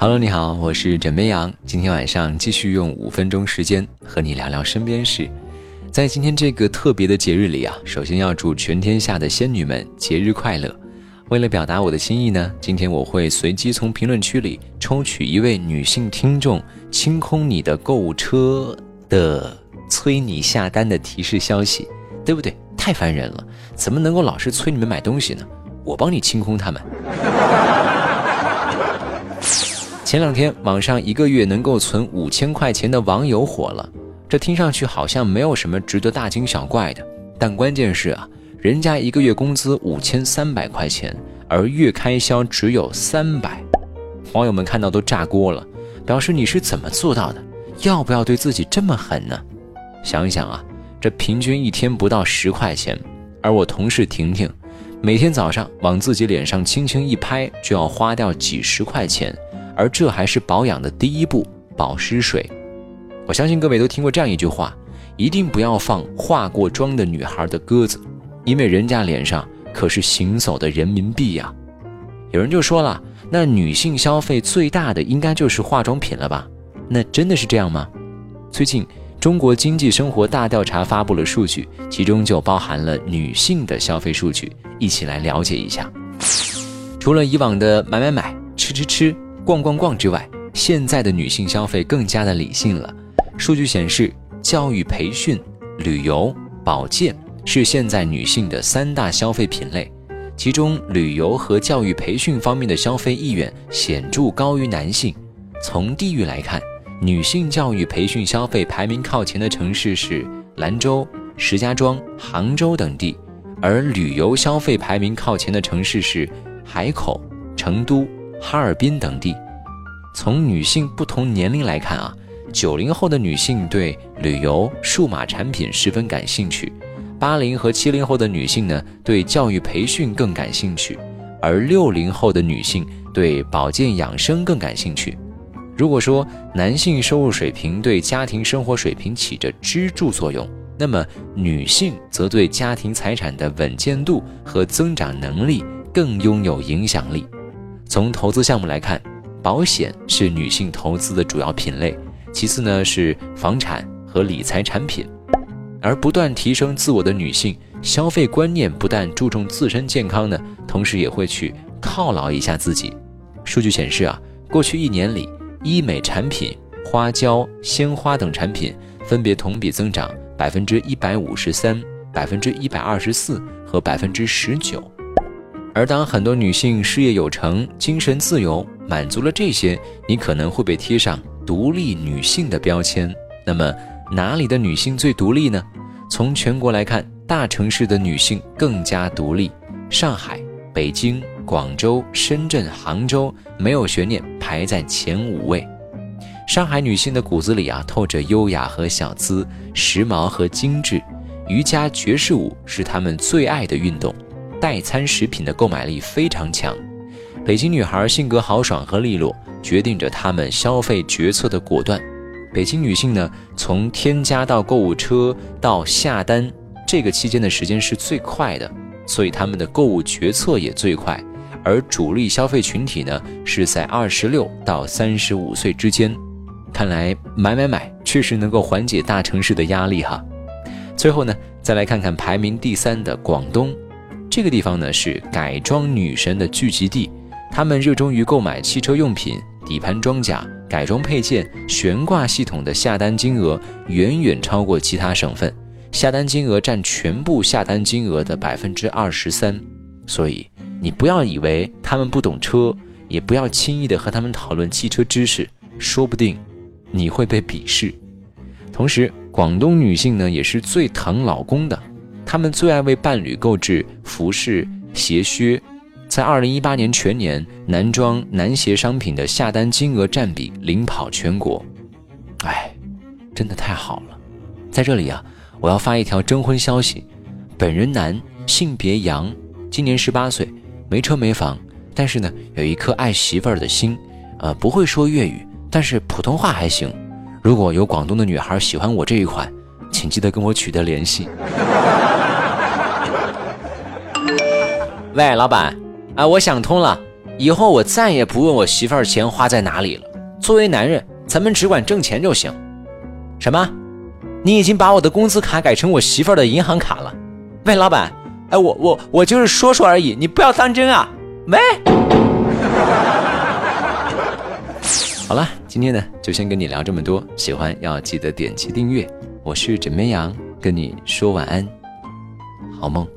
Hello，你好，我是枕边羊。今天晚上继续用五分钟时间和你聊聊身边事。在今天这个特别的节日里啊，首先要祝全天下的仙女们节日快乐。为了表达我的心意呢，今天我会随机从评论区里抽取一位女性听众，清空你的购物车的催你下单的提示消息，对不对？太烦人了，怎么能够老是催你们买东西呢？我帮你清空他们。前两天，网上一个月能够存五千块钱的网友火了。这听上去好像没有什么值得大惊小怪的，但关键是啊，人家一个月工资五千三百块钱，而月开销只有三百。网友们看到都炸锅了，表示你是怎么做到的？要不要对自己这么狠呢？想一想啊，这平均一天不到十块钱，而我同事婷婷，每天早上往自己脸上轻轻一拍，就要花掉几十块钱。而这还是保养的第一步，保湿水。我相信各位都听过这样一句话：一定不要放化过妆的女孩的鸽子，因为人家脸上可是行走的人民币呀。有人就说了，那女性消费最大的应该就是化妆品了吧？那真的是这样吗？最近中国经济生活大调查发布了数据，其中就包含了女性的消费数据，一起来了解一下。除了以往的买买买、吃吃吃。逛逛逛之外，现在的女性消费更加的理性了。数据显示，教育培训、旅游、保健是现在女性的三大消费品类，其中旅游和教育培训方面的消费意愿显著高于男性。从地域来看，女性教育培训消费排名靠前的城市是兰州、石家庄、杭州等地，而旅游消费排名靠前的城市是海口、成都。哈尔滨等地，从女性不同年龄来看啊，九零后的女性对旅游、数码产品十分感兴趣，八零和七零后的女性呢对教育培训更感兴趣，而六零后的女性对保健养生更感兴趣。如果说男性收入水平对家庭生活水平起着支柱作用，那么女性则对家庭财产的稳健度和增长能力更拥有影响力。从投资项目来看，保险是女性投资的主要品类，其次呢是房产和理财产品。而不断提升自我的女性，消费观念不但注重自身健康呢，同时也会去犒劳一下自己。数据显示啊，过去一年里，医美产品、花椒、鲜花等产品分别同比增长百分之一百五十三、百分之一百二十四和百分之十九。而当很多女性事业有成、精神自由，满足了这些，你可能会被贴上独立女性的标签。那么，哪里的女性最独立呢？从全国来看，大城市的女性更加独立。上海、北京、广州、深圳、杭州没有悬念，排在前五位。上海女性的骨子里啊，透着优雅和小资、时髦和精致。瑜伽、爵士舞是她们最爱的运动。代餐食品的购买力非常强，北京女孩性格豪爽和利落，决定着她们消费决策的果断。北京女性呢，从添加到购物车到下单，这个期间的时间是最快的，所以她们的购物决策也最快。而主力消费群体呢，是在二十六到三十五岁之间。看来买买买确实能够缓解大城市的压力哈。最后呢，再来看看排名第三的广东。这个地方呢是改装女神的聚集地，她们热衷于购买汽车用品、底盘装甲、改装配件、悬挂系统的下单金额远远超过其他省份，下单金额占全部下单金额的百分之二十三。所以你不要以为他们不懂车，也不要轻易的和他们讨论汽车知识，说不定你会被鄙视。同时，广东女性呢也是最疼老公的。他们最爱为伴侣购置服饰、鞋靴，在二零一八年全年男装、男鞋商品的下单金额占比领跑全国。哎，真的太好了！在这里啊，我要发一条征婚消息：本人男，性别阳，今年十八岁，没车没房，但是呢，有一颗爱媳妇儿的心。呃，不会说粤语，但是普通话还行。如果有广东的女孩喜欢我这一款，请记得跟我取得联系。喂，老板，啊，我想通了，以后我再也不问我媳妇儿钱花在哪里了。作为男人，咱们只管挣钱就行。什么？你已经把我的工资卡改成我媳妇儿的银行卡了？喂，老板，哎，我我我就是说说而已，你不要当真啊。喂。好了，今天呢就先跟你聊这么多。喜欢要记得点击订阅。我是枕边羊，跟你说晚安，好梦。